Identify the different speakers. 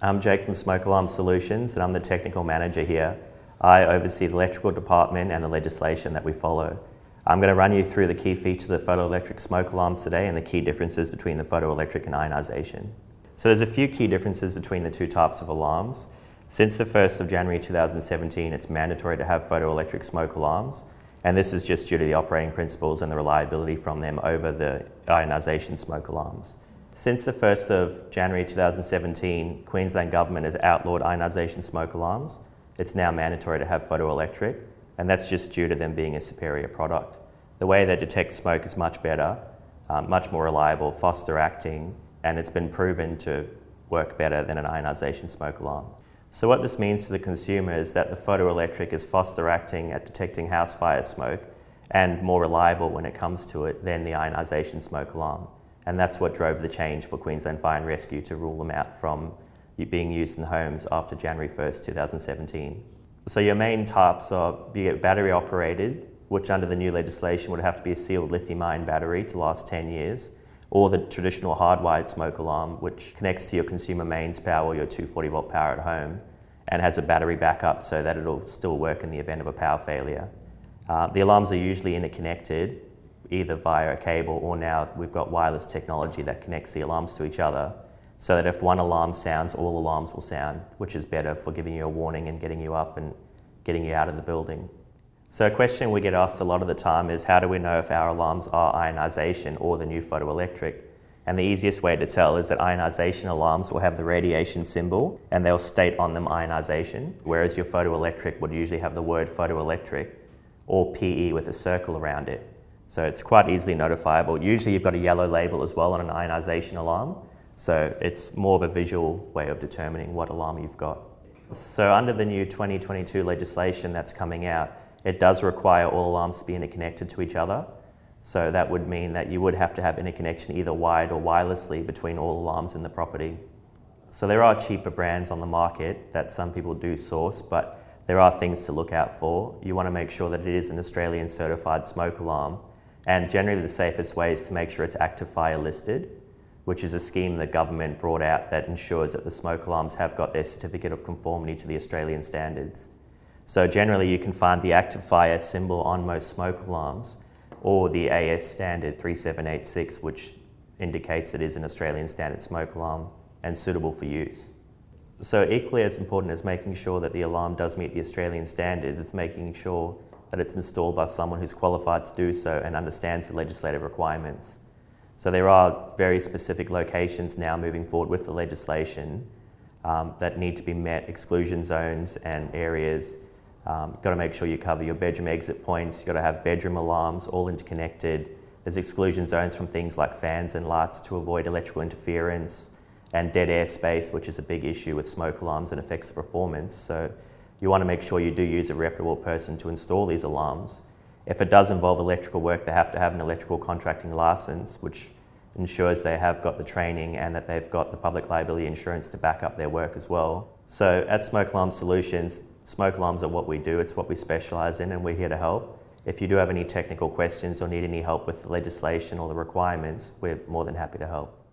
Speaker 1: I'm Jake from Smoke Alarm Solutions and I'm the technical manager here. I oversee the electrical department and the legislation that we follow. I'm going to run you through the key features of the photoelectric smoke alarms today and the key differences between the photoelectric and ionisation. So there's a few key differences between the two types of alarms. Since the 1st of January 2017, it's mandatory to have photoelectric smoke alarms, and this is just due to the operating principles and the reliability from them over the ionisation smoke alarms. Since the 1st of January 2017, Queensland Government has outlawed ionisation smoke alarms. It's now mandatory to have photoelectric, and that's just due to them being a superior product. The way they detect smoke is much better, um, much more reliable, faster acting, and it's been proven to work better than an ionisation smoke alarm. So what this means to the consumer is that the photoelectric is faster acting at detecting house fire smoke and more reliable when it comes to it than the ionisation smoke alarm. And that's what drove the change for Queensland Fire and Rescue to rule them out from being used in homes after January 1st, 2017. So your main types are be battery operated, which under the new legislation would have to be a sealed lithium ion battery to last 10 years, or the traditional hardwired smoke alarm, which connects to your consumer mains power or your 240 volt power at home and has a battery backup so that it'll still work in the event of a power failure. Uh, the alarms are usually interconnected either via a cable or now we've got wireless technology that connects the alarms to each other so that if one alarm sounds, all alarms will sound, which is better for giving you a warning and getting you up and getting you out of the building. So a question we get asked a lot of the time is how do we know if our alarms are ionisation or the new photoelectric? And the easiest way to tell is that ionisation alarms will have the radiation symbol and they'll state on them ionisation, whereas your photoelectric would usually have the word photoelectric or PE with a circle around it. So it's quite easily notifiable. Usually you've got a yellow label as well on an ionisation alarm. So it's more of a visual way of determining what alarm you've got. So under the new 2022 legislation that's coming out, it does require all alarms to be interconnected to each other. So that would mean that you would have to have interconnection either wired or wirelessly between all alarms in the property. So there are cheaper brands on the market that some people do source, but there are things to look out for. You want to make sure that it is an Australian certified smoke alarm and generally the safest way is to make sure it's ActivFire listed, which is a scheme the government brought out that ensures that the smoke alarms have got their certificate of conformity to the Australian standards. So generally you can find the ActivFire symbol on most smoke alarms or the AS standard 3786 which indicates it is an Australian standard smoke alarm and suitable for use. So equally as important as making sure that the alarm does meet the Australian standards is making sure that it's installed by someone who's qualified to do so and understands the legislative requirements. So there are very specific locations now moving forward with the legislation um, that need to be met, exclusion zones and areas. Um, got to make sure you cover your bedroom exit points, you've got to have bedroom alarms all interconnected. There's exclusion zones from things like fans and lights to avoid electrical interference and dead air space, which is a big issue with smoke alarms and affects the performance. So you want to make sure you do use a reputable person to install these alarms. If it does involve electrical work, they have to have an electrical contracting license, which ensures they have got the training and that they've got the public liability insurance to back up their work as well. So at Smoke Alarm Solutions, smoke alarms are what we do, it's what we specialise in and we're here to help. If you do have any technical questions or need any help with the legislation or the requirements, we're more than happy to help.